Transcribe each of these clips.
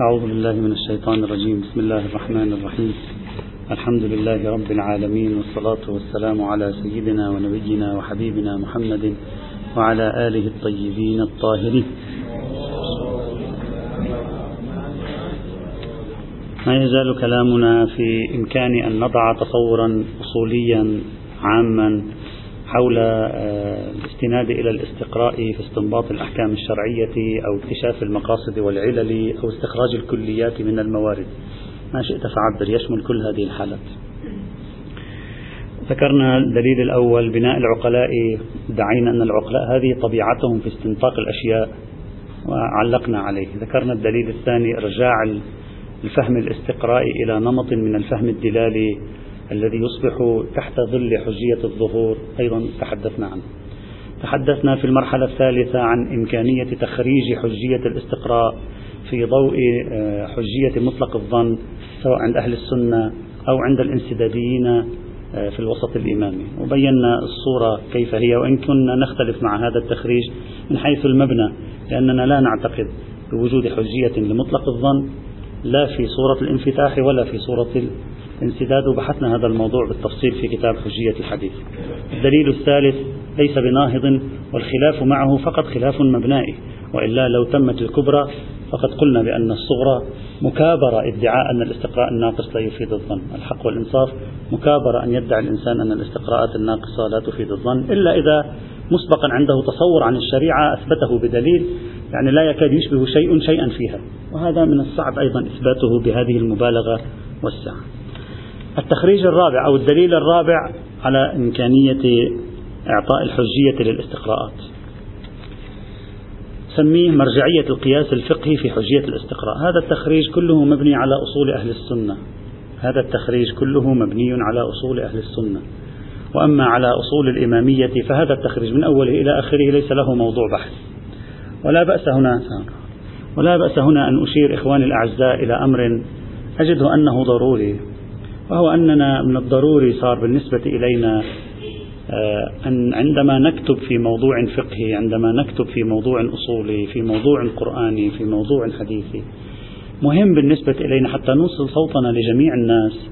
أعوذ بالله من الشيطان الرجيم. بسم الله الرحمن الرحيم. الحمد لله رب العالمين والصلاة والسلام على سيدنا ونبينا وحبيبنا محمد وعلى آله الطيبين الطاهرين. ما يزال كلامنا في إمكان أن نضع تصورا أصوليا عاما حول آه، الاستناد إلى الاستقراء في استنباط الأحكام الشرعية أو اكتشاف المقاصد والعلل أو استخراج الكليات من الموارد. ما شئت فعبر يشمل كل هذه الحالات. ذكرنا الدليل الأول بناء العقلاء. دعينا أن العقلاء هذه طبيعتهم في استنطاق الأشياء وعلقنا عليه. ذكرنا الدليل الثاني إرجاع الفهم الاستقرائي إلى نمط من الفهم الدلالي الذي يصبح تحت ظل حجية الظهور أيضا تحدثنا عنه. تحدثنا في المرحلة الثالثة عن إمكانية تخريج حجية الاستقراء في ضوء آه، حجية مطلق الظن سواء عند أهل السنة أو عند الانسداديين آه، في الوسط الإمامي. وبينا الصورة كيف هي وإن كنا نختلف مع هذا التخريج من حيث المبنى لأننا لا نعتقد بوجود حجية لمطلق الظن لا في صورة الانفتاح ولا في صورة الانسداد وبحثنا هذا الموضوع بالتفصيل في كتاب حجية الحديث. الدليل الثالث ليس بناهض والخلاف معه فقط خلاف مبنائي وإلا لو تمت الكبرى فقد قلنا بأن الصغرى مكابرة ادعاء أن الاستقراء الناقص لا يفيد الظن. الحق والإنصاف مكابرة أن يدعي الإنسان أن الاستقراءات الناقصة لا تفيد الظن. إلا إذا مسبقا عنده تصور عن الشريعة أثبته بدليل يعني لا يكاد يشبه شيء شيئا فيها. وهذا من الصعب أيضا إثباته بهذه المبالغة والسعة. التخريج الرابع أو الدليل الرابع على إمكانية إعطاء الحجية للاستقراءات. سميه مرجعية القياس الفقهي في حجية الاستقراء. هذا التخريج كله مبني على أصول أهل السنة. هذا التخريج كله مبني على أصول أهل السنة. وأما على أصول الإمامية فهذا التخريج من أوله إلى آخره ليس له موضوع بحث. ولا بأس هنا ولا بأس هنا أن أشير إخواني الأعزاء إلى أمر أجده أنه ضروري. وهو أننا من الضروري صار بالنسبة إلينا آه، أن عندما نكتب في موضوع فقهي عندما نكتب في موضوع أصولي في موضوع قرآني في موضوع حديثي مهم بالنسبة إلينا حتى نوصل صوتنا لجميع الناس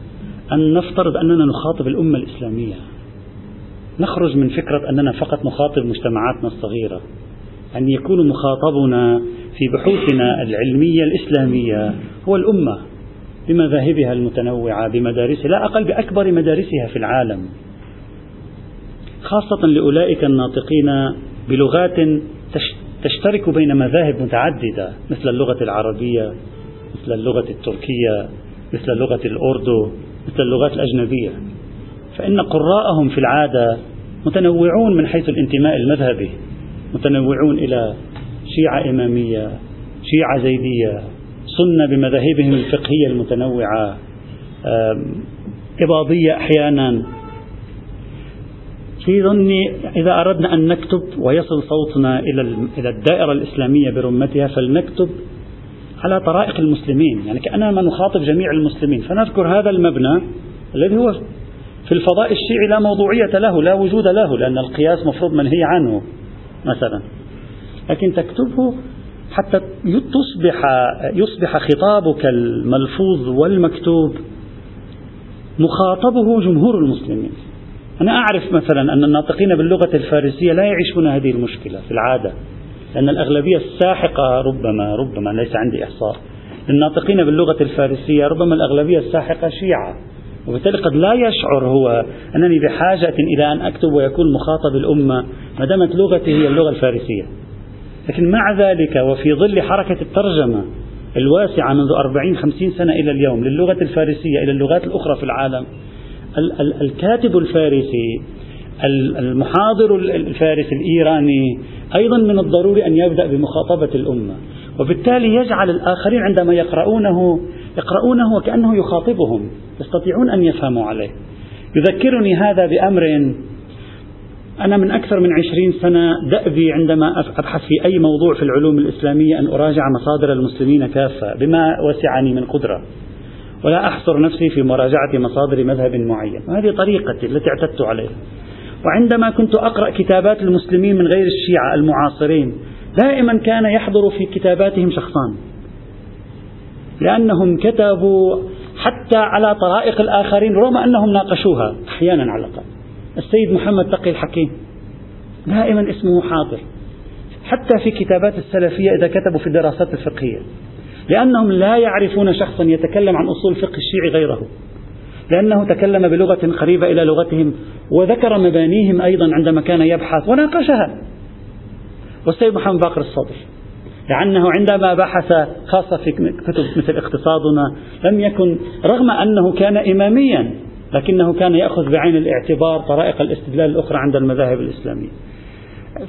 أن نفترض أننا نخاطب الأمة الإسلامية. نخرج من فكرة أننا فقط نخاطب مجتمعاتنا الصغيرة أن يكون مخاطبنا في بحوثنا العلمية الإسلامية هو الأمة. بمذاهبها المتنوعة بمدارسها لا أقل بأكبر مدارسها في العالم. خاصة لأولئك الناطقين بلغات تشترك بين مذاهب متعددة مثل اللغة العربية مثل اللغة التركية مثل لغة الأردو مثل اللغات الأجنبية. فإن قراءهم في العادة متنوعون من حيث الانتماء المذهبي متنوعون إلى شيعة إمامية شيعة زيدية سنة بمذاهبهم الفقهية المتنوعة إباضية أحيانا. في ظني إذا أردنا أن نكتب ويصل صوتنا إلى إلى الدائرة الإسلامية برمتها فلنكتب على طرائق المسلمين. يعني كأننا نخاطب جميع المسلمين. فنذكر هذا المبنى الذي هو في الفضاء الشيعي لا موضوعية له لا وجود له لأن القياس مفروض منهي عنه مثلا. لكن تكتبه حتى تصبح يصبح خطابك الملفوظ والمكتوب مخاطبه جمهور المسلمين. أنا أعرف مثلا أن الناطقين باللغة الفارسية لا يعيشون هذه المشكلة في العادة لأن الأغلبية الساحقة ربما ربما ليس عندي إحصاء. للناطقين باللغة الفارسية ربما الأغلبية الساحقة شيعة. وبالتالي قد لا يشعر هو أنني بحاجة إلى أن أكتب ويكون مخاطب الأمة ما دامت لغتي هي اللغة الفارسية. لكن مع ذلك وفي ظل حركة الترجمة الواسعة منذ أربعين خمسين سنة إلى اليوم للغة الفارسية إلى اللغات الأخرى في العالم الكاتب الفارسي المحاضر الفارسي الإيراني أيضا من الضروري أن يبدأ بمخاطبة الأمة وبالتالي يجعل الآخرين عندما يقرؤونه يقرؤونه وكأنه يخاطبهم يستطيعون أن يفهموا عليه. يذكرني هذا بأمر أنا من أكثر من عشرين سنة دأبي عندما أبحث في أي موضوع في العلوم الإسلامية أن أراجع مصادر المسلمين كافة بما وسعني من قدرة. ولا أحصر نفسي في مراجعة مصادر مذهب معين. وهذه طريقتي التي اعتدت عليها. وعندما كنت أقرأ كتابات المسلمين من غير الشيعة المعاصرين دائما كان يحضر في كتاباتهم شخصان. لأنهم كتبوا حتى على طرائق الآخرين رغم أنهم ناقشوها أحيانا على الأقل. السيد محمد تقي الحكيم. دائما اسمه حاضر. حتى في كتابات السلفية إذا كتبوا في الدراسات الفقهية. لأنهم لا يعرفون شخصا يتكلم عن أصول فقه الشيعي غيره. لأنه تكلم بلغة قريبة إلى لغتهم وذكر مبانيهم أيضا عندما كان يبحث وناقشها. والسيد محمد باقر الصدر. لأنه عندما بحث خاصة في كتب مثل اقتصادنا لم يكن رغم أنه كان إماميا لكنه كان يأخذ بعين الاعتبار طرائق الاستدلال الأخرى عند المذاهب الإسلامية.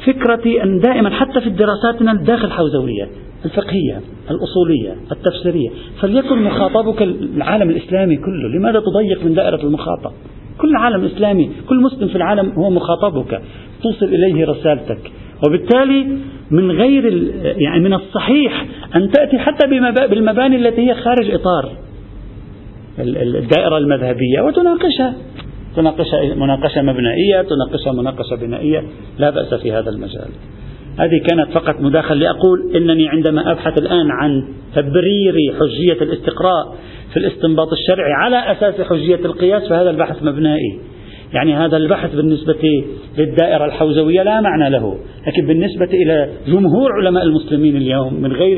فكرتي أن دائما حتى في دراساتنا الداخل حوزوية الفقهية الأصولية التفسيرية فليكن مخاطبك العالم الإسلامي كله. لماذا تضيق من دائرة المخاطب؟ كل عالم إسلامي كل مسلم في العالم هو مخاطبك توصل إليه رسالتك. وبالتالي من غير يعني من الصحيح أن تأتي حتى بالمباني التي هي خارج إطار. الدائرة المذهبية وتناقشها. تناقشها مناقشة مبنائية تناقشها مناقشة بنائية. لا بأس في هذا المجال. هذه كانت فقط مداخلة لأقول إنني عندما أبحث الآن عن تبرير حجية الاستقراء في الاستنباط الشرعي على أساس حجية القياس فهذا البحث مبنائي. يعني هذا البحث بالنسبة للدائرة الحوزوية لا معنى له. لكن بالنسبة إلى جمهور علماء المسلمين اليوم من غير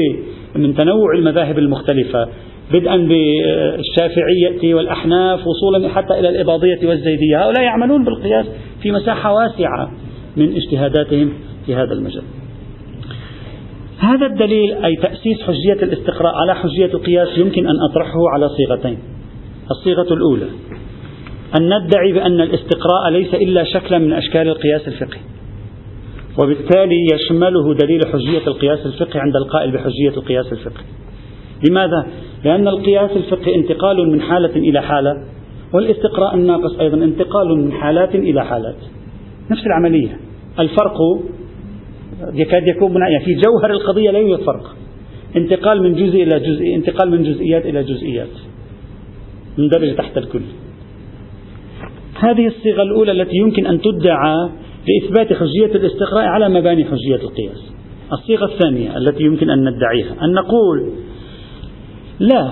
من تنوع المذاهب المختلفة بدءا بالشافعية والأحناف وصولا حتى إلى الإباضية والزيدية. هؤلاء يعملون بالقياس في مساحة واسعة من اجتهاداتهم في هذا المجال. هذا الدليل أي تأسيس حجية الاستقراء على حجية القياس يمكن أن أطرحه على صيغتين. الصيغة الأولى أن ندعي بأن الاستقراء ليس إلا شكلا من أشكال القياس الفقهي. وبالتالي يشمله دليل حجية القياس الفقهي عند القائل بحجية القياس الفقهي. لماذا؟ لأن القياس الفقهي انتقال من حالة إلى حالة والاستقراء الناقص أيضا انتقال من حالات إلى حالات. نفس العملية. الفرق يكاد يكون يعني في جوهر القضية لا يوجد فرق. انتقال من جزء إلى جزء انتقال من جزئيات إلى جزئيات. مندرجة تحت الكل. هذه الصيغة الأولى التي يمكن أن تدعى لإثبات حجية الاستقراء على مباني حجية القياس. الصيغة الثانية التي يمكن أن ندعيها أن نقول لا.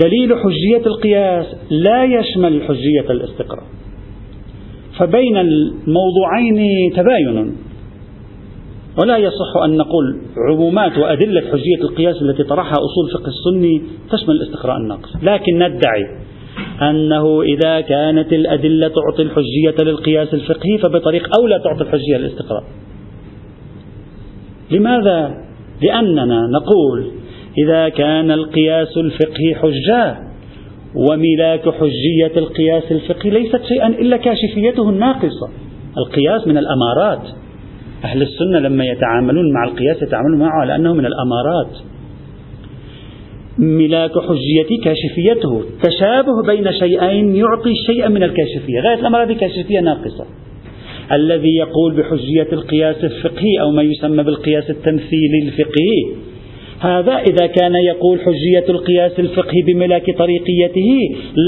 دليل حجية القياس لا يشمل حجية الاستقراء فبين الموضوعين تباين. ولا يصح أن نقول عمومات وأدلة حجية القياس التي طرحها أصول فقه السني تشمل الاستقراء الناقص. لكن ندعي أنه إذا كانت الأدلة تعطي الحجية للقياس الفقهي فبطريق أولى تعطي الحجية للاستقراء. لماذا؟ لأننا نقول إذا كان القياس الفقهي حجة وملاك حجية القياس الفقهي ليست شيئا إلا كاشفيته الناقصة. القياس من الأمارات. أهل السنة لما يتعاملون مع القياس يتعاملون معه على أنه من الأمارات. ملاك حجية كاشفيته. تشابه بين شيئين يعطي شيئا من الكاشفية. غاية الأمر هذه كاشفية ناقصة. الذي يقول بحجية القياس الفقهي أو ما يسمى بالقياس التمثيلي الفقهي هذا إذا كان يقول حجية القياس الفقهي بملاك طريقيته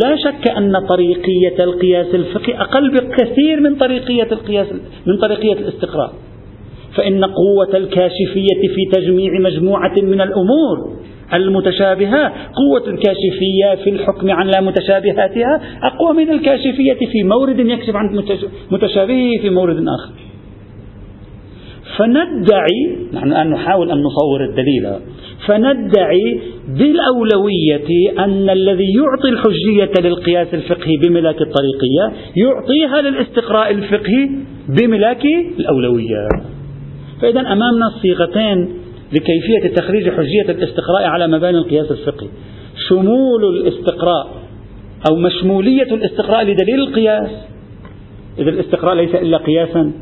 لا شك أن طريقية القياس الفقهي أقل بكثير من طريقية القياس من طريقية الاستقراء فإن قوة الكاشفية في تجميع مجموعة من الأمور المتشابهة قوة الكاشفية في الحكم عن لا متشابهاتها أقوى من الكاشفية في مورد يكشف عن متشابهه في مورد آخر. فندعي نحن الآن نحاول أن نصور الدليل. فندعي بالأولوية أن الذي يعطي الحجية للقياس الفقهي بملاك الطريقية يعطيها للاستقراء الفقهي بملاك الأولوية. فإذا أمامنا الصيغتين لكيفية تخريج حجية الاستقراء على مباني القياس الفقهي. شمول الاستقراء أو مشمولية الاستقراء لدليل القياس. إذا الاستقراء ليس إلا قياسا.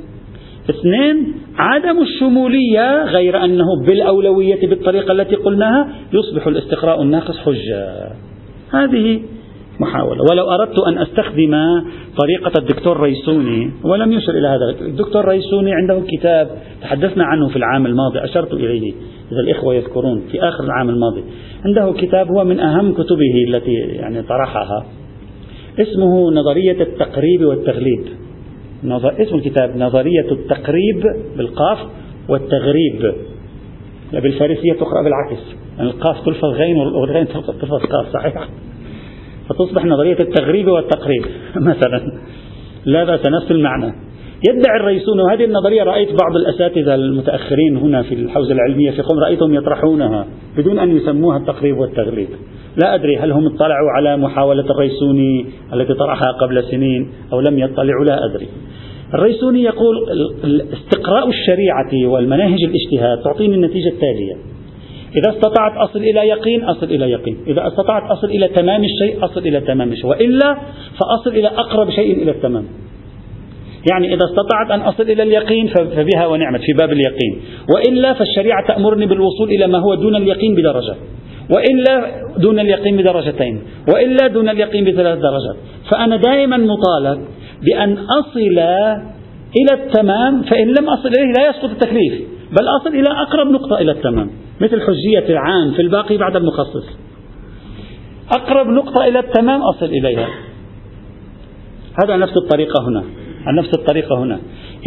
اثنين عدم الشمولية غير أنه بالأولوية بالطريقة التي قلناها يصبح الاستقراء الناقص حجة. هذه محاولة. ولو أردت أن أستخدم طريقة الدكتور ريسوني ولم يشر إلى هذا. الدكتور ريسوني عنده كتاب تحدثنا عنه في العام الماضي أشرت إليه إذا الإخوة يذكرون في آخر العام الماضي. عنده كتاب هو من أهم كتبه التي يعني طرحها اسمه نظرية التقريب والتغليب. اسم الكتاب نظرية التقريب بالقاف والتغريب. بالفارسية تقرأ بالعكس. القاف تلفظ غين والغين تلفظ قاف صحيح؟ فتصبح نظرية التغريب والتقريب مثلا. لا بأس نفس المعنى. يدعي الرئيسون وهذه النظرية رأيت بعض الأساتذة المتأخرين هنا في الحوزة العلمية في قم رأيتهم يطرحونها بدون أن يسموها التقريب والتغريب لا أدري هل هم اطلعوا على محاولة الريسوني التي طرحها قبل سنين أو لم يطلعوا لا أدري. الريسوني يقول استقراء الشريعة والمناهج الاجتهاد تعطيني النتيجة التالية. إذا استطعت أصل إلى يقين أصل إلى يقين. إذا استطعت أصل إلى تمام الشيء أصل إلى تمام الشيء. وإلا فأصل إلى أقرب شيء إلى التمام. يعني إذا استطعت أن أصل إلى اليقين فبها ونعمت في باب اليقين. وإلا فالشريعة تأمرني بالوصول إلى ما هو دون اليقين بدرجة. وإلا دون اليقين بدرجتين. وإلا دون اليقين بثلاث درجات. فأنا دائما مطالب بأن أصل إلى التمام فإن لم أصل إليه لا يسقط التكليف. بل أصل إلى أقرب نقطة إلى التمام. مثل حجية العام في الباقي بعد المخصص. أقرب نقطة إلى التمام أصل إليها. هذا نفس الطريقة هنا. نفس الطريقة هنا.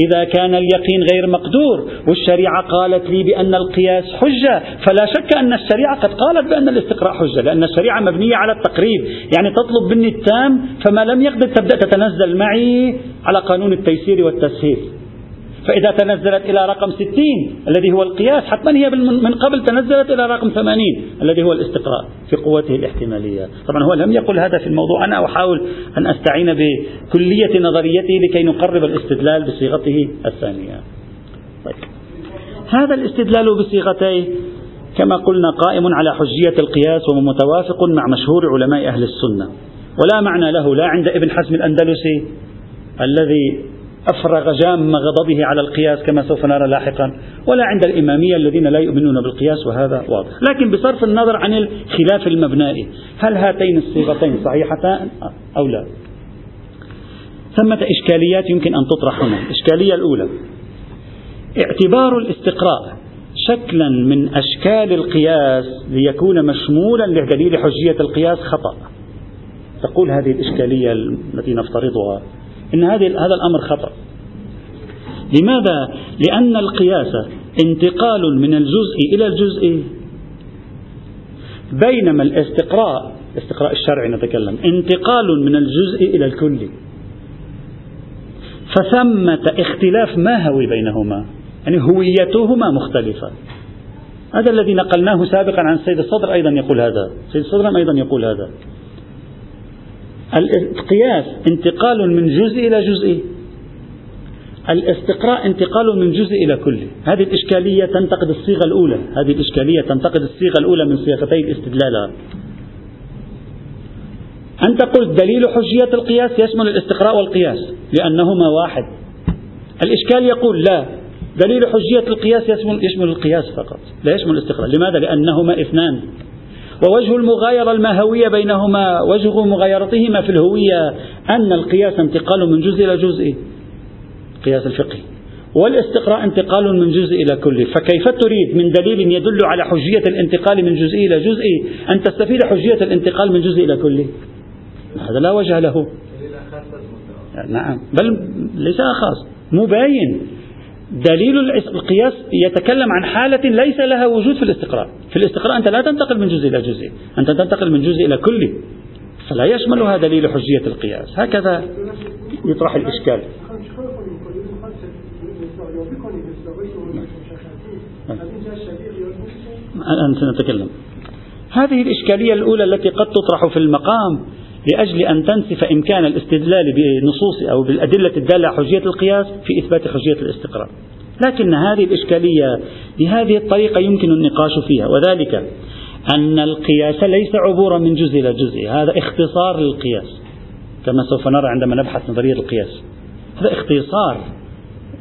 إذا كان اليقين غير مقدور والشريعة قالت لي بأن القياس حجة فلا شك أن الشريعة قد قالت بأن الاستقراء حجة لأن الشريعة مبنية على التقريب. يعني تطلب مني التام فما لم يقدر تبدأ تتنزل معي على قانون التيسير والتسهيل. فإذا تنزلت إلى رقم ستين الذي هو القياس حتما هي من قبل تنزلت إلى رقم ثمانين الذي هو الاستقراء في قوته الاحتمالية. طبعا هو لم يقل هذا في الموضوع أنا أحاول أن أستعين بكلية نظريته لكي نقرب الاستدلال بصيغته الثانية. طيب. هذا الاستدلال بصيغتيه كما قلنا قائم على حجية القياس ومتوافق مع مشهور علماء أهل السنة. ولا معنى له لا عند ابن حزم الأندلسي الذي أفرغ جام غضبه على القياس كما سوف نرى لاحقا. ولا عند الإمامية الذين لا يؤمنون بالقياس وهذا واضح. لكن بصرف النظر عن الخلاف المبنائي هل هاتين الصيغتين صحيحتان أو لا؟ ثمة إشكاليات يمكن أن تطرح هنا الإشكالية الأولى اعتبار الاستقراء شكلا من أشكال القياس ليكون مشمولا لدليل حجية القياس خطأ. تقول هذه الإشكالية التي نفترضها. إن هذه هذا الأمر خطأ. لماذا؟ لأن القياس انتقال من الجزء إلى الجزء. بينما الاستقراء الاستقراء الشرعي نتكلم انتقال من الجزء إلى الكل. فثمة اختلاف ماهوي بينهما؟ يعني هويتهما مختلفة. هذا الذي نقلناه سابقا عن السيد الصدر أيضا يقول هذا. السيد الصدر أيضا يقول هذا. القياس انتقال من جزء إلى جزء. الاستقراء انتقال من جزء إلى كل. هذه الإشكالية تنتقد الصيغة الأولى. هذه الإشكالية تنتقد الصيغة الأولى من صيغتي الاستدلال أنت قلت دليل حجية القياس يشمل الاستقراء والقياس لأنهما واحد. الإشكال يقول لا دليل حجية القياس يشمل, القياس فقط لا يشمل الاستقراء. لماذا؟ لأنهما اثنان. ووجه المغايرة الماهوية بينهما وجه مغايرتهما في الهوية أن القياس انتقال من جزء إلى جزء. قياس الفقه. والاستقراء انتقال من جزء إلى كل. فكيف تريد من دليل يدل على حجية الانتقال من جزء إلى جزء أن تستفيد حجية الانتقال من جزء إلى كل؟ هذا لا وجه له. نعم. بل ليس خاص مباين. دليل القياس يتكلم عن حالة ليس لها وجود في الاستقراء. في الاستقراء أنت لا تنتقل من جزء إلى جزء. أنت تنتقل من جزء إلى كل. فلا يشملها دليل حجية القياس. هكذا يطرح الإشكال. الآن سنتكلم هذه الإشكالية الأولى التي قد تطرح في المقام لأجل أن تنسف إمكان الاستدلال بنصوص أو بالأدلة الدالة على حجية القياس في إثبات حجية الاستقراء لكن هذه الإشكالية بهذه الطريقة يمكن النقاش فيها وذلك أن القياس ليس عبورا من جزء إلى جزء هذا اختصار للقياس كما سوف نرى عندما نبحث نظرية القياس. هذا اختصار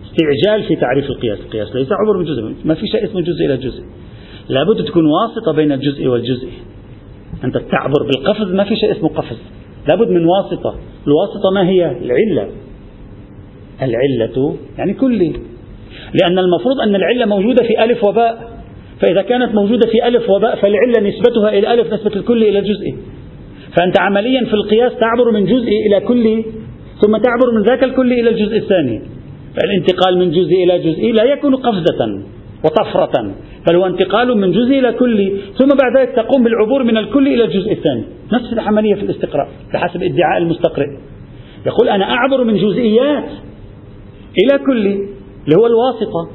استعجال في تعريف القياس القياس ليس عبور من جزء ما في شيء اسمه جزء إلى جزء. لابد تكون واسطة بين الجزء والجزء. أنت تعبر بالقفز ما في شيء اسمه قفز. لابد من واسطة. الواسطة ما هي؟ العلة. العلة يعني كلي. لأن المفروض أن العلة موجودة في ألف وباء. فإذا كانت موجودة في ألف وباء فالعلة نسبتها إلى ألف نسبة الكل إلى الجزء فأنت عمليا في القياس تعبر من جزء إلى كل ثم تعبر من ذاك الكل إلى الجزء الثاني. فالانتقال من جزء إلى جزء لا يكون قفزة. وطفرة. بل هو انتقال من جزء إلى كلي ثم بعد ذلك تقوم بالعبور من الكل إلى الجزء الثاني. نفس العملية في الاستقراء بحسب ادعاء المستقرئ. يقول أنا أعبر من جزئيات إلى كلي اللي هو الواسطة.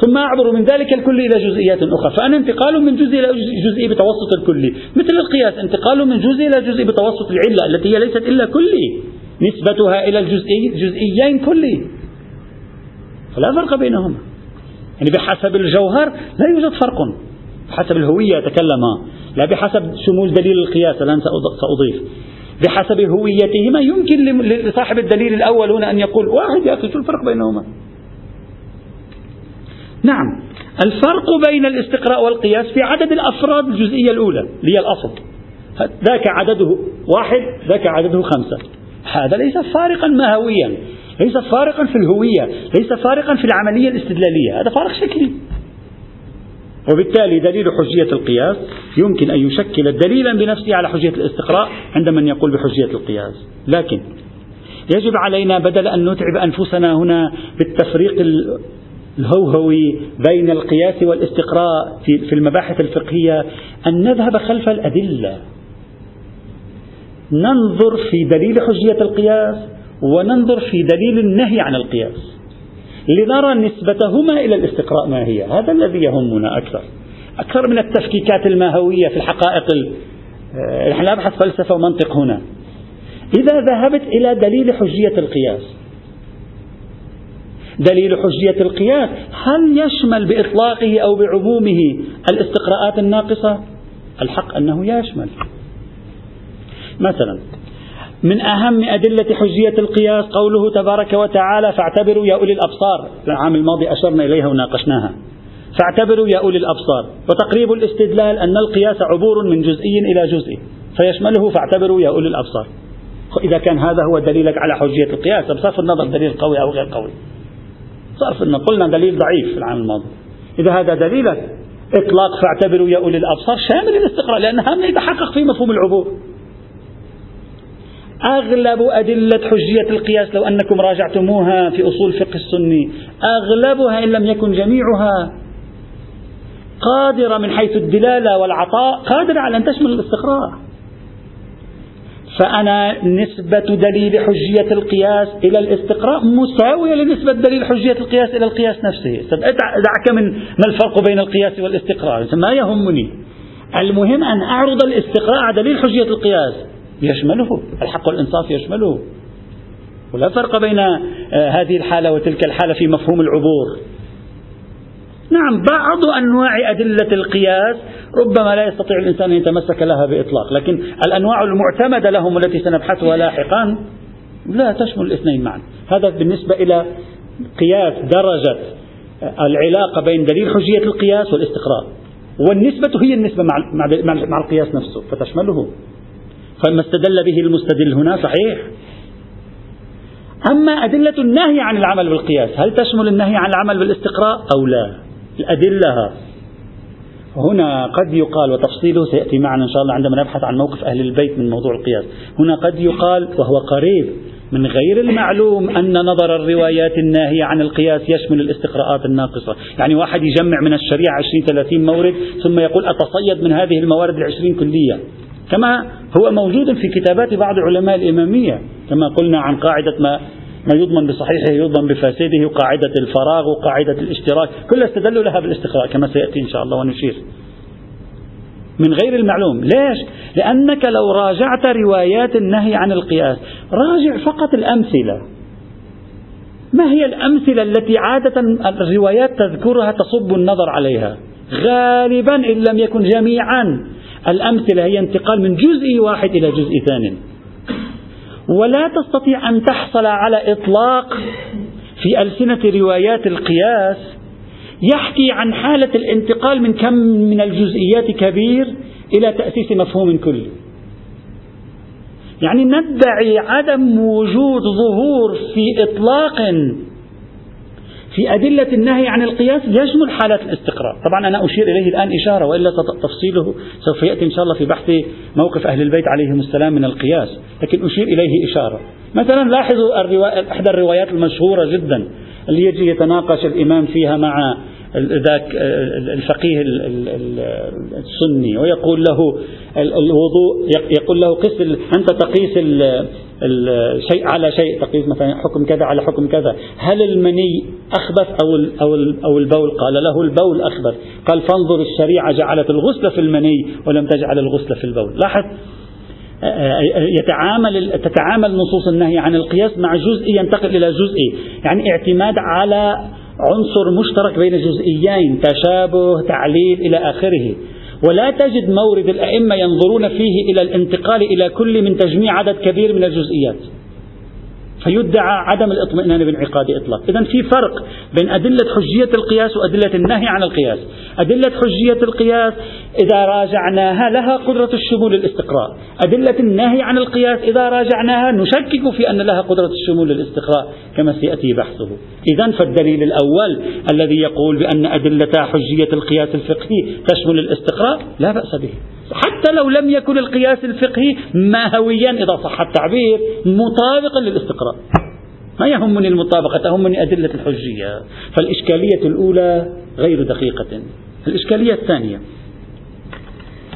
ثم أعبر من ذلك الكل إلى جزئيات أخرى. فأنا انتقال من جزء إلى جزء بتوسط الكلي مثل القياس انتقال من جزء إلى جزء بتوسط العلة التي هي ليست إلا كلي نسبتها إلى الجزئي جزئيين كلي فلا فرق بينهما. يعني بحسب الجوهر لا يوجد فرق. بحسب الهوية أتكلم. لا بحسب شمول دليل القياس الآن سأضيف. بحسب هويتهما يمكن لصاحب الدليل الأول هنا أن يقول واحد يا أخي شو الفرق بينهما؟ نعم. الفرق بين الاستقراء والقياس في عدد الأفراد الجزئية الأولى اللي هي الأصل. ذاك عدده واحد ذاك عدده خمسة. هذا ليس فارقا ماهويا ليس فارقا في الهوية ليس فارقا في العملية الاستدلالية هذا فارق شكلي. وبالتالي دليل حجية القياس يمكن أن يشكل دليلا بنفسه على حجية الاستقراء عند من يقول بحجية القياس. لكن يجب علينا بدل أن نتعب أنفسنا هنا بالتفريق الهوهوي بين القياس والاستقراء في المباحث الفقهية أن نذهب خلف الأدلة. ننظر في دليل حجية القياس وننظر في دليل النهي عن القياس لنرى نسبتهما إلى الاستقراء ما هي. هذا الذي يهمنا أكثر. أكثر من التفكيكات الماهوية في الحقائق آه، نحن لا نبحث فلسفة ومنطق هنا. إذا ذهبت إلى دليل حجية القياس. دليل حجية القياس هل يشمل بإطلاقه أو بعمومه الاستقراءات الناقصة؟ الحق أنه يشمل. مثلا من أهم أدلة حجية القياس قوله تبارك وتعالى فاعتبروا يا أولي الأبصار العام الماضي أشرنا إليها وناقشناها. فاعتبروا يا أولي الأبصار وتقريب الاستدلال أن القياس عبور من جزئي إلى جزئي فيشمله فاعتبروا يا أولي الأبصار إذا كان هذا هو دليلك على حجية القياس بصرف النظر دليل قوي أو غير قوي. صرف أن قلنا دليل ضعيف في العام الماضي. إذا هذا دليلك إطلاق فاعتبروا يا أولي الأبصار شامل الاستقراء لأن هذا يتحقق في مفهوم العبور. أغلب أدلة حجية القياس لو أنكم راجعتموها في أصول فقه السني أغلبها إن لم يكن جميعها قادرة من حيث الدلالة والعطاء قادرة على أن تشمل الاستقراء فأنا نسبة دليل حجية القياس إلى الاستقراء مساوية لنسبة دليل حجية القياس إلى القياس نفسه. دعك من ما الفرق بين القياس والاستقراء ما يهمني؟ المهم أن أعرض الاستقراء على دليل حجية القياس. يشمله الحق والإنصاف يشمله. ولا فرق بين آه، هذه الحالة وتلك الحالة في مفهوم العبور. نعم بعض أنواع أدلة القياس ربما لا يستطيع الإنسان أن يتمسك لها بإطلاق لكن الأنواع المعتمدة لهم والتي سنبحثها لاحقا لا تشمل الاثنين معا. هذا بالنسبة إلى قياس درجة العلاقة بين دليل حجية القياس والاستقراء والنسبة هي النسبة مع القياس نفسه فتشمله. فما استدل به المستدل هنا صحيح؟ أما أدلة النهي عن العمل بالقياس هل تشمل النهي عن العمل بالاستقراء أو لا؟ الأدلة. هنا قد يقال وتفصيله سيأتي معنا إن شاء الله عندما نبحث عن موقف أهل البيت من موضوع القياس. هنا قد يقال وهو قريب من غير المعلوم أن نظر الروايات الناهية عن القياس يشمل الاستقراءات الناقصة. يعني واحد يجمع من الشريعة 20-30 مورد ثم يقول أتصيد من هذه الموارد العشرين كلية. كما هو موجود في كتابات بعض علماء الإمامية كما قلنا عن قاعدة ما ما يضمن بصحيحه يضمن بفاسده وقاعدة الفراغ وقاعدة الاشتراك كلها استدلوا لها بالاستقراء كما سيأتي إن شاء الله ونشير. من غير المعلوم. ليش؟ لأنك لو راجعت روايات النهي عن القياس راجع فقط الأمثلة. ما هي الأمثلة التي عادة الروايات تذكرها تصب النظر عليها؟ غالبا إن لم يكن جميعا. الأمثلة هي انتقال من جزء واحد إلى جزء ثاني ولا تستطيع أن تحصل على إطلاق في ألسنة روايات القياس يحكي عن حالة الانتقال من كم من الجزئيات كبير إلى تأسيس مفهوم كلي يعني ندعي عدم وجود ظهور في إطلاق في أدلة النهي عن القياس يشمل حالات الاستقراء طبعا أنا أشير إليه الآن إشارة وإلا تفصيله سوف يأتي إن شاء الله في بحث موقف أهل البيت عليهم السلام من القياس لكن أشير إليه إشارة. مثلا لاحظوا إحدى الروايات المشهورة جدا اللي يجي يتناقش الإمام فيها مع ذاك الفقيه السني ويقول له الوضوء يقول له قس أنت تقيس الشيء على شيء تقيس مثلا حكم كذا على حكم كذا. هل المني أخبث أو أو أو البول؟ قال له البول أخبث. قال فانظر الشريعة جعلت الغسل في المني ولم تجعل الغسل في البول. لاحظ؟ يتعامل تتعامل نصوص النهي عن القياس مع جزئي ينتقل إلى جزئي، يعني اعتماد على عنصر مشترك بين جزئيين تشابه تعليل إلى آخره، ولا تجد مورد الأئمة ينظرون فيه إلى الانتقال إلى كل من تجميع عدد كبير من الجزئيات. فيدعى عدم الاطمئنان بانعقاد إطلاق. إذا في فرق بين أدلة حجية القياس وأدلة النهي عن القياس. أدلة حجية القياس إذا راجعناها لها قدرة الشمول الاستقراء أدلة النهي عن القياس إذا راجعناها نشكك في أن لها قدرة الشمول الاستقراء كما سيأتي بحثه. إذا فالدليل الأول الذي يقول بأن أدلة حجية القياس الفقهي تشمل الاستقراء لا بأس به. حتى لو لم يكن القياس الفقهي ماهويا إذا صح التعبير مطابقا للاستقراء. ما يهمني المطابقة تهمني أدلة الحجية. فالإشكالية الأولى غير دقيقة. الإشكالية الثانية.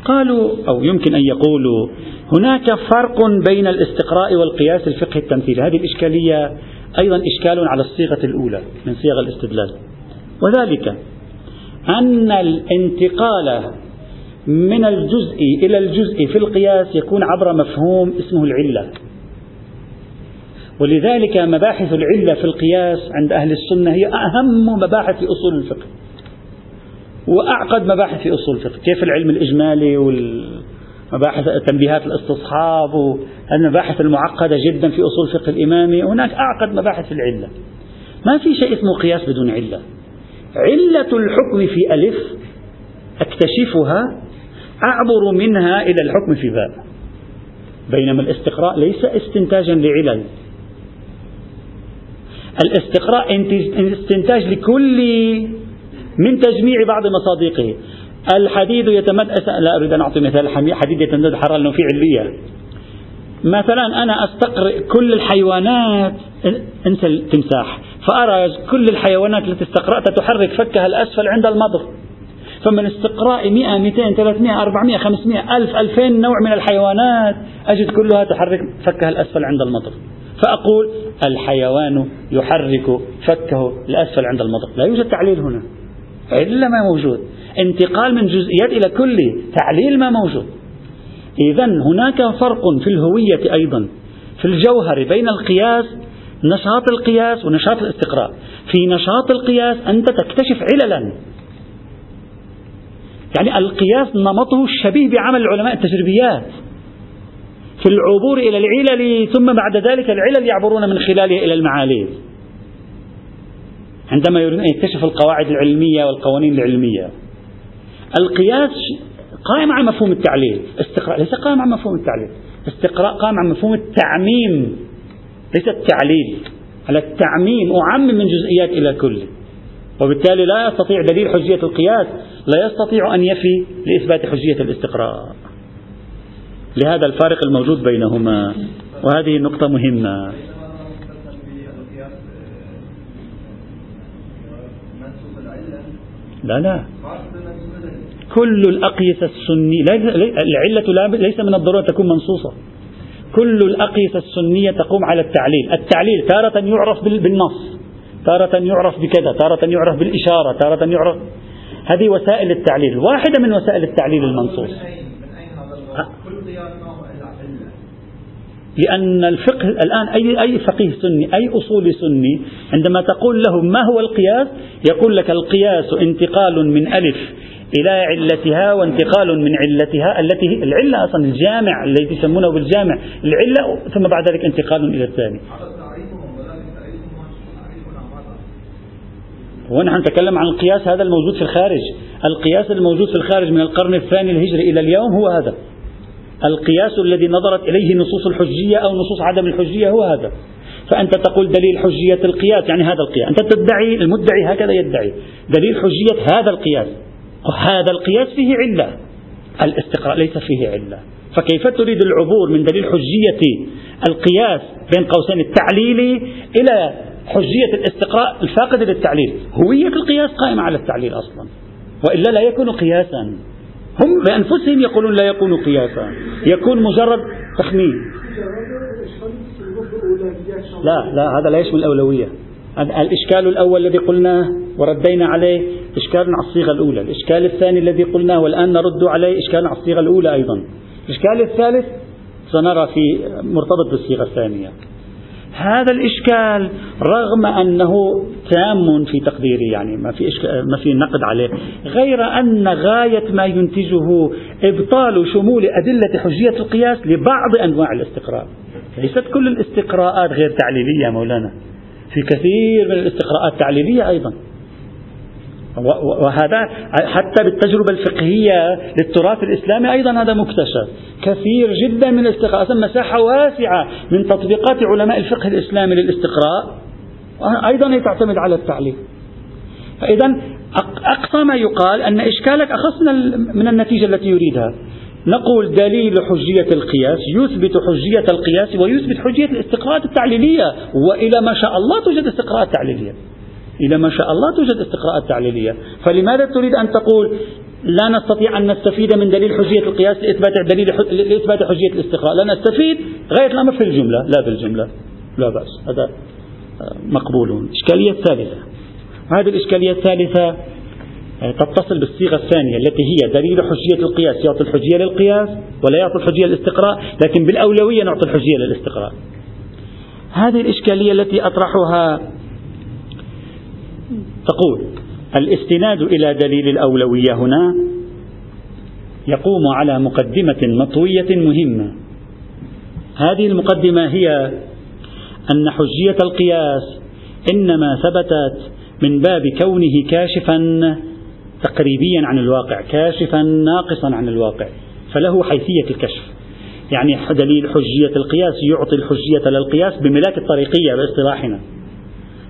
قالوا أو يمكن أن يقولوا هناك فرق بين الاستقراء والقياس الفقهي التمثيلي هذه الإشكالية أيضا إشكال على الصيغة الأولى من صيغ الاستدلال. وذلك أن الانتقال من الجزء إلى الجزء في القياس يكون عبر مفهوم اسمه العلة. ولذلك مباحث العلة في القياس عند أهل السنة هي أهم مباحث أصول الفقه. وأعقد مباحث في أصول الفقه. كيف العلم الإجمالي والمباحث تنبيهات الاستصحاب والمباحث المعقدة جدا في أصول الفقه الإمامي هناك أعقد مباحث في العلة. ما في شيء اسمه قياس بدون علة. علة الحكم في ألف أكتشفها أعبر منها إلى الحكم في باء. بينما الاستقراء ليس استنتاجا لعلل. الاستقراء استنتاج لكل من تجميع بعض مصادقه. الحديد يتمد لا أريد أن أعطي مثال حديد يتمد حرارة لأنه في علية مثلا أنا أستقرئ كل الحيوانات انسى التمساح فأرى كل الحيوانات التي استقرأتها تحرك فكها الأسفل عند المضغ. فمن استقراء 100 200 300 400 500 ألف 2000 نوع من الحيوانات أجد كلها تحرك فكها الأسفل عند المطر فأقول الحيوان يحرك فكه الأسفل عند المطر لا يوجد تعليل هنا. علة ما موجود. انتقال من جزئيات إلى كل تعليل ما موجود. إذا هناك فرق في الهوية أيضا. في الجوهر بين القياس نشاط القياس ونشاط الاستقراء. في نشاط القياس أنت تكتشف عللا. يعني القياس نمطه شبيه بعمل علماء التجريبيات. في العبور إلى العلل ثم بعد ذلك العلل يعبرون من خلالها إلى المعاليل عندما يريدون أن يكتشفوا القواعد العلمية والقوانين العلمية. القياس قائم على مفهوم التعليل. استقراء ليس قائم على مفهوم التعليل. استقراء قائم على مفهوم التعميم. ليس التعليل. على التعميم. أعمم من جزئيات إلى كل. وبالتالي لا يستطيع دليل حجية القياس. لا يستطيع أن يفي لإثبات حجية الاستقراء. لهذا الفارق الموجود بينهما. وهذه نقطة مهمة. لا لا. كل الأقيسة السنية العلة ليس من الضرورة تكون منصوصة. كل الأقيسة السنية تقوم على التعليل. التعليل تارة يعرف بالنص تارة يعرف بكذا تارة يعرف بالإشارة تارة يعرف هذه وسائل التعليل واحدة من وسائل التعليل المنصوص. لأن الفقه الآن أي أي فقيه سني أي أصولي سني عندما تقول له ما هو القياس يقول لك القياس انتقال من ألف إلى علتها وانتقال من علتها التي هي العلة أصلا الجامع الذي يسمونه بالجامع العلة ثم بعد ذلك انتقال إلى الثاني. ونحن نتكلم عن القياس هذا الموجود في الخارج. القياس الموجود في الخارج من القرن الثاني الهجري إلى اليوم هو هذا. القياس الذي نظرت إليه نصوص الحجية أو نصوص عدم الحجية هو هذا. فأنت تقول دليل حجية القياس يعني هذا القياس. أنت تدعي المدعي هكذا يدعي. دليل حجية هذا القياس. هذا القياس فيه علة. الاستقراء ليس فيه علة. فكيف تريد العبور من دليل حجية القياس بين قوسين؟ التعليلي إلى حجية الاستقراء الفاقدة للتعليل. هوية القياس قائمة على التعليل أصلا. وإلا لا يكون قياسا. هم بأنفسهم يقولون لا يكون قياسا. يكون مجرد تخمين. لا لا هذا لا يشمل الأولوية. الإشكال الأول الذي قلناه وردينا عليه إشكال على الصيغة الأولى. الإشكال الثاني الذي قلناه والآن نرد عليه إشكال على الصيغة الأولى أيضا. الإشكال الثالث سنرى في مرتبط بالصيغة الثانية. هذا الإشكال رغم أنه تام في تقديري يعني ما في ما في نقد عليه. غير أن غاية ما ينتجه إبطال شمول أدلة حجية القياس لبعض أنواع الاستقراء. ليست كل الاستقراءات غير تعليلية مولانا. في كثير من الاستقراءات تعليلية أيضا. وهذا حتى بالتجربة الفقهية للتراث الإسلامي أيضا هذا مكتشف كثير جدا من الاستقراء مساحة واسعة من تطبيقات علماء الفقه الإسلامي للاستقراء أيضا هي تعتمد على التعليل فإذا أقصى ما يقال أن إشكالك أخص من النتيجة التي يريدها. نقول دليل حجية القياس يثبت حجية القياس ويثبت حجية الاستقراءات التعليلية وإلى ما شاء الله توجد استقراءات تعليلية. إلى ما شاء الله توجد استقراءات تعليلية. فلماذا تريد أن تقول لا نستطيع أن نستفيد من دليل حجية القياس لإثبات دليل لإثبات حجية الاستقراء؟ لا نستفيد غاية الأمر في الجملة. لا بالجملة لا بأس. هذا مقبول الإشكالية الثالثة. هذه الإشكالية الثالثة تتصل بالصيغة الثانية التي هي دليل حجية القياس يعطي الحجية للقياس ولا يعطي الحجية للاستقراء لكن بالأولوية نعطي الحجية للاستقراء. هذه الإشكالية التي أطرحها تقول الاستناد إلى دليل الأولوية هنا يقوم على مقدمة مطوية مهمة. هذه المقدمة هي أن حجية القياس إنما ثبتت من باب كونه كاشفا تقريبيا عن الواقع كاشفا ناقصا عن الواقع فله حيثية الكشف. يعني دليل حجية القياس يعطي الحجية للقياس بملاك الطريقية باصطلاحنا.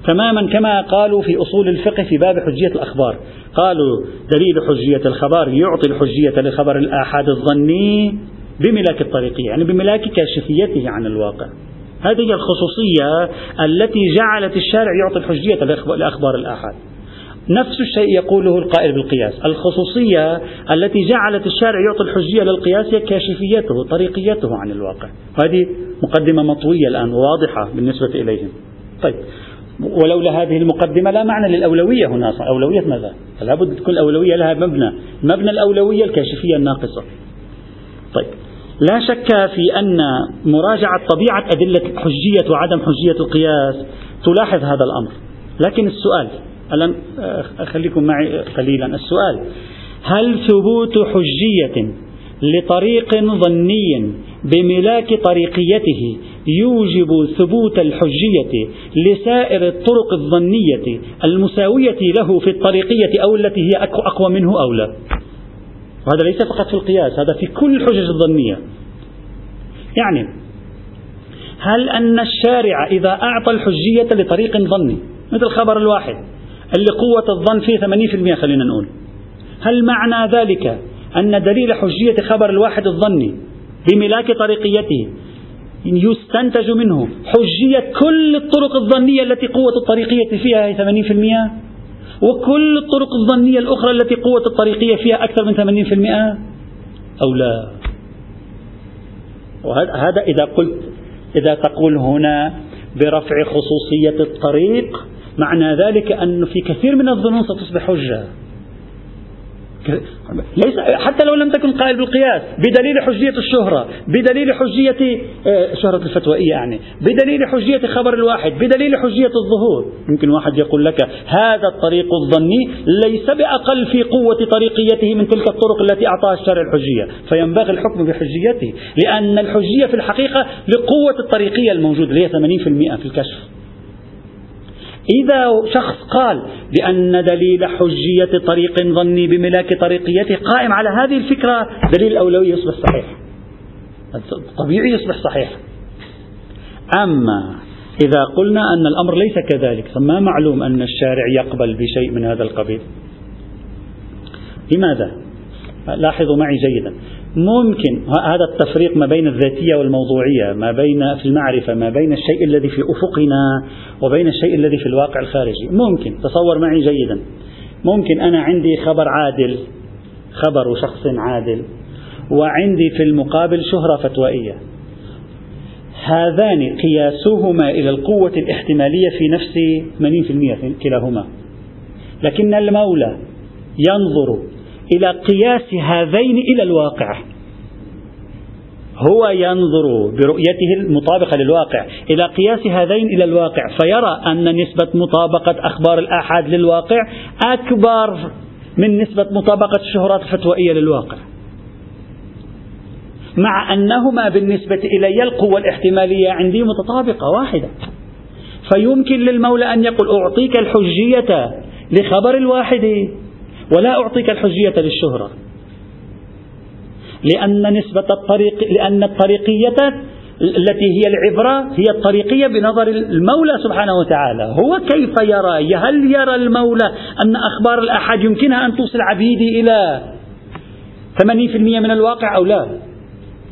تماما كما قالوا في أصول الفقه في باب حجية الأخبار. قالوا دليل حجية الخبر يعطي الحجية لخبر الآحاد الظني بملاك الطريقية يعني بملاك كاشفيته عن الواقع. هذه الخصوصية التي جعلت الشارع يعطي الحجية لأخبار الآحاد. نفس الشيء يقوله القائل بالقياس. الخصوصية التي جعلت الشارع يعطي الحجية للقياس هي كاشفيته طريقيته عن الواقع. هذه مقدمة مطوية الآن واضحة بالنسبة إليهم. طيب. ولولا هذه المقدمة لا معنى للأولوية هنا. أولوية ماذا؟ فلا بد تكون الأولوية لها مبنى. مبنى الأولوية الكاشفية الناقصة. طيب لا شك في أن مراجعة طبيعة أدلة حجية وعدم حجية القياس تلاحظ هذا الأمر. لكن السؤال الآن خليكم معي قليلا. السؤال هل ثبوت حجية لطريق ظني بملاك طريقيته يوجب ثبوت الحجية لسائر الطرق الظنية المساوية له في الطريقية أو التي هي أقوى منه أو لا. وهذا ليس فقط في القياس هذا في كل الحجج الظنية. يعني هل أن الشارع إذا أعطى الحجية لطريق ظني مثل الخبر الواحد اللي قوة الظن فيه 80% خلينا نقول هل معنى ذلك أن دليل حجية خبر الواحد الظني بملاك طريقيته. يستنتج منه حجية كل الطرق الظنية التي قوة الطريقية فيها هي 80% وكل الطرق الظنية الأخرى التي قوة الطريقية فيها أكثر من 80% أو لا؟ وهذا إذا قلت إذا تقول هنا برفع خصوصية الطريق معنى ذلك أنه في كثير من الظنون ستصبح حجة. ليس حتى لو لم تكن قائل بالقياس بدليل حجية الشهرة بدليل حجية آه، شهرة الفتوائية يعني؟ بدليل حجية خبر الواحد بدليل حجية الظهور. يمكن واحد يقول لك هذا الطريق الظني ليس بأقل في قوة طريقيته من تلك الطرق التي أعطاها الشارع الحجية. فينبغي الحكم بحجيته لأن الحجية في الحقيقة لقوة الطريقية الموجودة اللي هي 80% في الكشف. إذا شخص قال بأن دليل حجية طريق ظني بملاك طريقيته قائم على هذه الفكرة دليل الأولوية يصبح صحيح. طبيعي يصبح صحيح. أما إذا قلنا أن الأمر ليس كذلك فما معلوم أن الشارع يقبل بشيء من هذا القبيل؟ لماذا؟ لاحظوا معي جيدا. ممكن هذا التفريق ما بين الذاتية والموضوعية ما بين في المعرفة ما بين الشيء الذي في أفقنا وبين الشيء الذي في الواقع الخارجي. ممكن. تصور معي جيدا. ممكن أنا عندي خبر عادل خبر شخص عادل وعندي في المقابل شهرة فتوائية. هذان قياسهما إلى القوة الاحتمالية في نفس 80% كلاهما. لكن المولى ينظر إلى قياس هذين إلى الواقع. هو ينظر برؤيته المطابقة للواقع. إلى قياس هذين إلى الواقع فيرى أن نسبة مطابقة أخبار الآحاد للواقع أكبر من نسبة مطابقة الشهرات الفتوائية للواقع. مع أنهما بالنسبة إلي القوة الاحتمالية عندي متطابقة واحدة. فيمكن للمولى أن يقول أعطيك الحجية لخبر الواحد. ولا أعطيك الحجية للشهرة. لأن نسبة الطريق لأن الطريقية التي هي العبرة هي الطريقية بنظر المولى سبحانه وتعالى. هو كيف يرى؟ هل يرى المولى أن أخبار الأحد يمكنها أن توصل عبيدي إلى 80% من الواقع أو لا؟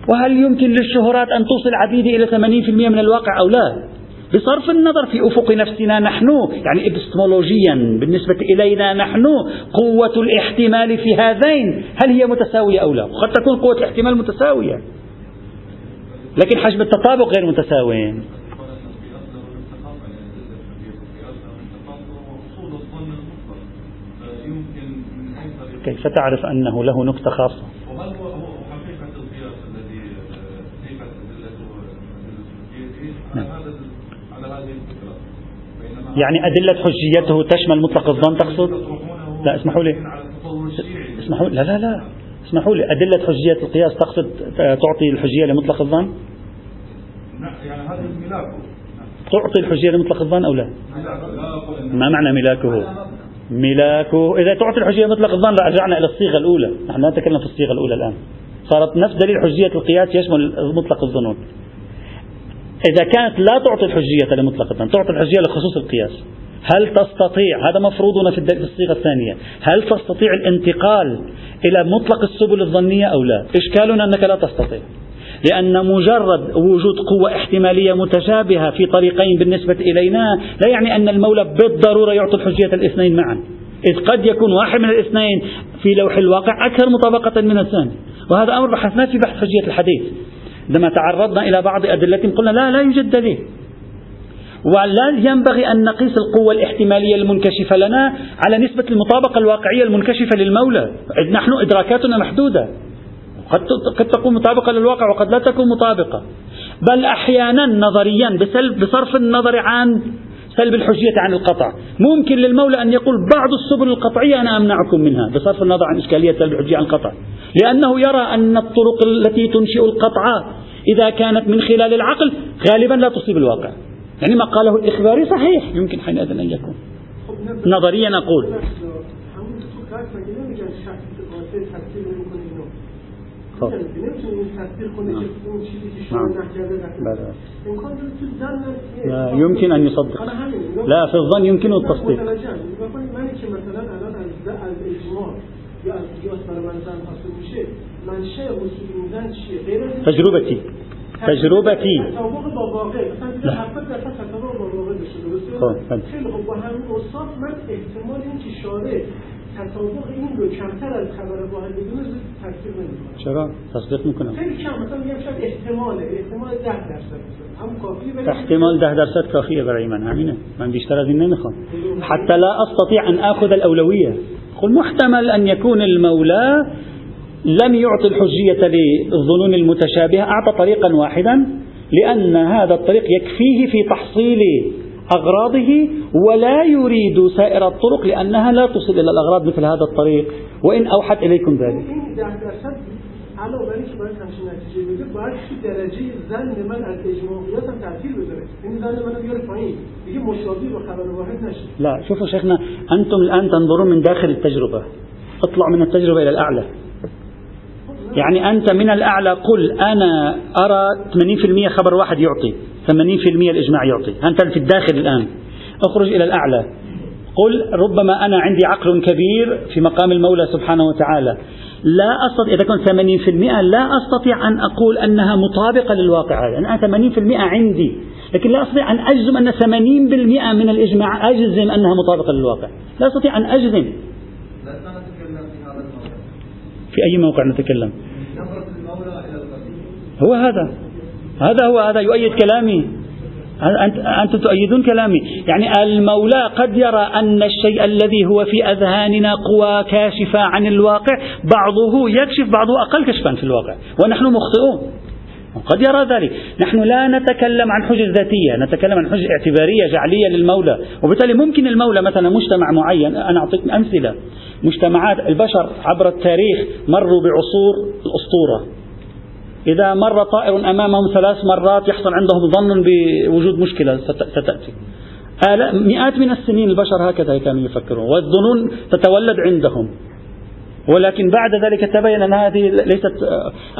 وهل يمكن للشهرات أن توصل عبيدي إلى 80% من الواقع أو لا؟ بصرف النظر في أفق نفسنا نحن. يعني إبستمولوجيا بالنسبة إلينا نحن قوة الاحتمال في هذين. هل هي متساوية أو لا؟ قد تكون قوة الاحتمال متساوية لكن حجم التطابق غير متساوي كيف؟ تعرف أنه له نكتة خاصة. يعني أدلة حجيته تشمل مطلق الظن تقصد؟ لا اسمحوا لي. اسمحوا لا لا لا. اسمحوا لي. أدلة حجية القياس تقصد تعطي الحجية لمطلق الظن؟ يعني تعطي الحجية لمطلق الظن أو لا؟ ما معنى ملاكه؟ ملاكه. إذا تعطي الحجية مطلق الظن رجعنا إلى الصيغة الأولى. نحن لا نتكلم في الصيغة الأولى الآن. صارت نفس دليل حجية القياس يشمل مطلق الظنون. إذا كانت لا تعطي الحجية الظن تعطي الحجية لخصوص القياس. هل تستطيع هذا مفروضنا في الصيغة الثانية هل تستطيع الانتقال إلى مطلق السبل الظنية أو لا؟ إشكالنا أنك لا تستطيع. لأن مجرد وجود قوة احتمالية متشابهة في طريقين بالنسبة إلينا لا يعني أن المولى بالضرورة يعطي الحجية الاثنين معا. إذ قد يكون واحد من الاثنين في لوح الواقع أكثر مطابقة من الثاني. وهذا أمر بحثناه في بحث حجية الحديث. عندما تعرضنا إلى بعض أدلتهم قلنا لا لا يوجد دليل. ولا ينبغي أن نقيس القوة الاحتمالية المنكشفة لنا على نسبة المطابقة الواقعية المنكشفة للمولى. نحن إدراكاتنا محدودة. قد قد تكون مطابقة للواقع وقد لا تكون مطابقة. بل أحيانا نظريا بصرف النظر عن سلب الحجية عن القطع. ممكن للمولى أن يقول بعض السبل القطعية أنا أمنعكم منها بصرف النظر عن إشكالية سلب الحجية عن القطع. لأنه يرى أن الطرق التي تنشئ القطع إذا كانت من خلال العقل غالبا لا تصيب الواقع. يعني ما قاله الإخباري صحيح يمكن حينئذ أن يكون. نظريا أقول. خب لا يمكن أن يصدق لا في الظن يمكن التصديق تجربتي تجربتي لا. خب احتمال این رو کمتر از خبر واحد بدون تفسیر نمیکنم چرا؟ تصدیق میکنم. خیلی کم مثلا میگم شاید احتماله احتمال 10 درصد هم کافیه احتمال 10 درصد کافیه برای من همینه. من بیشتر از این نمیخوام. حتى لا أستطيع أن آخذ الأولوية. قل محتمل أن يكون المولى لم يعطي الحجية للظنون المتشابهة. أعطى طريقا واحدا لأن هذا الطريق يكفيه في تحصيل أغراضه ولا يريد سائر الطرق لأنها لا تصل إلى الأغراض مثل هذا الطريق. وإن أوحت إليكم ذلك. لا شوفوا شيخنا أنتم الآن تنظرون من داخل التجربة. اطلعوا من التجربة إلى الأعلى. يعني أنت من الأعلى قل أنا أرى 80% خبر واحد يعطي. 80% الإجماع يعطي. أنت في الداخل الآن. أخرج إلى الأعلى. قل ربما أنا عندي عقل كبير في مقام المولى سبحانه وتعالى. لا أستطيع إذا كنت 80% لا أستطيع أن أقول أنها مطابقة للواقع هذا. أنا 80% عندي لكن لا أستطيع أن أجزم أن 80% من الإجماع أجزم أنها مطابقة للواقع. لا أستطيع أن أجزم. في أي موقع نتكلم؟ هو هذا. هذا هو هذا يؤيد كلامي. أنتم تؤيدون كلامي. يعني المولى قد يرى أن الشيء الذي هو في أذهاننا قوى كاشفة عن الواقع بعضه يكشف بعضه أقل كشفا في الواقع. ونحن مخطئون. قد يرى ذلك. نحن لا نتكلم عن حجج ذاتية نتكلم عن حجج اعتبارية جعلية للمولى. وبالتالي ممكن المولى مثلا مجتمع معين أنا أعطيك أمثلة. مجتمعات البشر عبر التاريخ مروا بعصور الأسطورة. إذا مر طائر أمامهم ثلاث مرات يحصل عندهم ظن بوجود مشكلة ستأتي. مئات من السنين البشر هكذا كانوا يفكرون والظنون تتولد عندهم. ولكن بعد ذلك تبين أن هذه ليست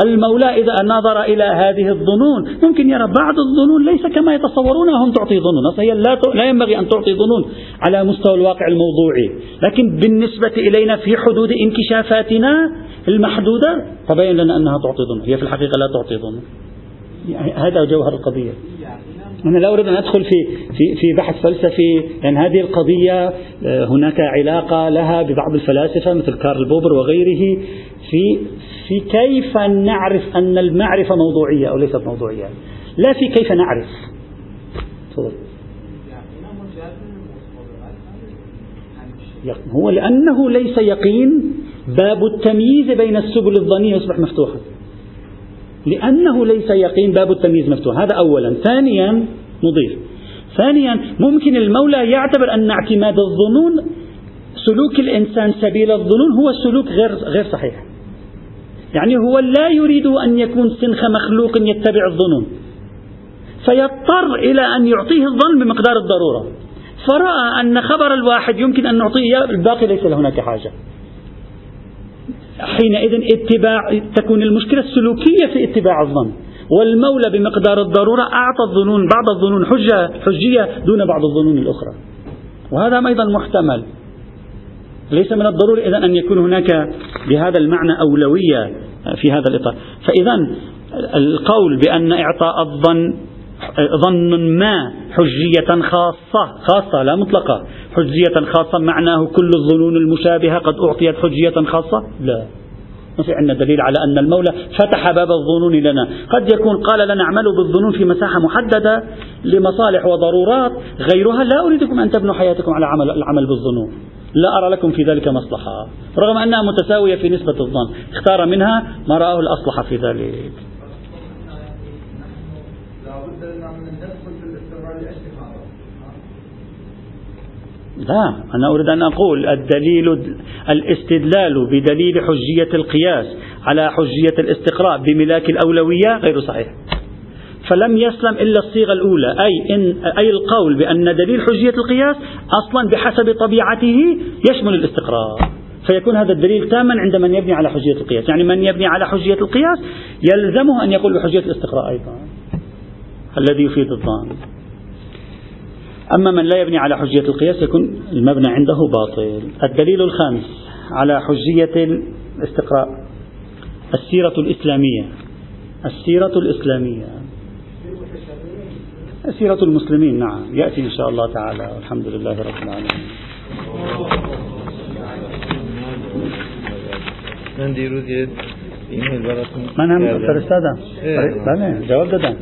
المولى إذا نظر إلى هذه الظنون. ممكن يرى بعض الظنون ليس كما يتصورون هم تعطي ظنون. هي لا, لا ينبغي أن تعطي ظنون على مستوى الواقع الموضوعي. لكن بالنسبة إلينا في حدود انكشافاتنا المحدودة تبين لنا أنها تعطي ظنون هي في الحقيقة لا تعطي ظنون هذا جوهر القضية. أنا لا أريد أن أدخل في في في بحث فلسفي لأن هذه القضية آه، هناك علاقة لها ببعض الفلاسفة مثل كارل بوبر وغيره في في كيف نعرف أن المعرفة موضوعية أو ليست موضوعية. لا في كيف نعرف. تفضل. هو لأنه ليس يقين باب التمييز بين السبل الظنية يصبح مفتوحا لأنه ليس يقين باب التمييز مفتوح. هذا أولا. ثانيا نضيف ثانيا ممكن المولى يعتبر أن اعتماد الظنون سلوك الإنسان سبيل الظنون هو سلوك غير غير صحيح. يعني هو لا يريد أن يكون سنخ مخلوق يتبع الظنون. فيضطر إلى أن يعطيه الظن بمقدار الضرورة. فرأى أن خبر الواحد يمكن أن نعطيه الباقي ليس هناك حاجة. حينئذ اتباع تكون المشكلة السلوكية في اتباع الظن. والمولى بمقدار الضرورة أعطى الظنون بعض الظنون حجة حجية دون بعض الظنون الأخرى. وهذا أيضا محتمل. ليس من الضروري إذا أن يكون هناك بهذا المعنى أولوية في هذا الإطار. فإذا القول بأن إعطاء الظن ظن ما حجية خاصة خاصة لا مطلقة. حجية خاصة معناه كل الظنون المشابهة قد أعطيت حجية خاصة؟ لا. ما في عندنا دليل على أن المولى فتح باب الظنون لنا. قد يكون قال لنا اعملوا بالظنون في مساحة محددة لمصالح وضرورات غيرها لا أريدكم أن تبنوا حياتكم على عمل العمل بالظنون. لا أرى لكم في ذلك مصلحة. رغم أنها متساوية في نسبة الظن. اختار منها ما رآه الأصلح في ذلك. لا أنا أريد أن أقول الدليل الاستدلال بدليل حجية القياس على حجية الاستقراء بملاك الأولوية غير صحيح. فلم يسلم إلا الصيغة الأولى أي, إن أي القول بأن دليل حجية القياس أصلا بحسب طبيعته يشمل الاستقراء. فيكون هذا الدليل تاما عند من يبني على حجية القياس. يعني من يبني على حجية القياس يلزمه أن يقول بحجية الاستقراء أيضا. الذي يفيد الظن. أما من لا يبني على حجية القياس يكون المبنى عنده باطل. الدليل الخامس على حجية الاستقراء. السيرة الإسلامية. السيرة الإسلامية. سيرة المسلمين نعم. يأتي إن شاء الله تعالى. والحمد لله رب العالمين. من دیروز یه ایمیل براتون من هم فرستادم بله جواب دادم.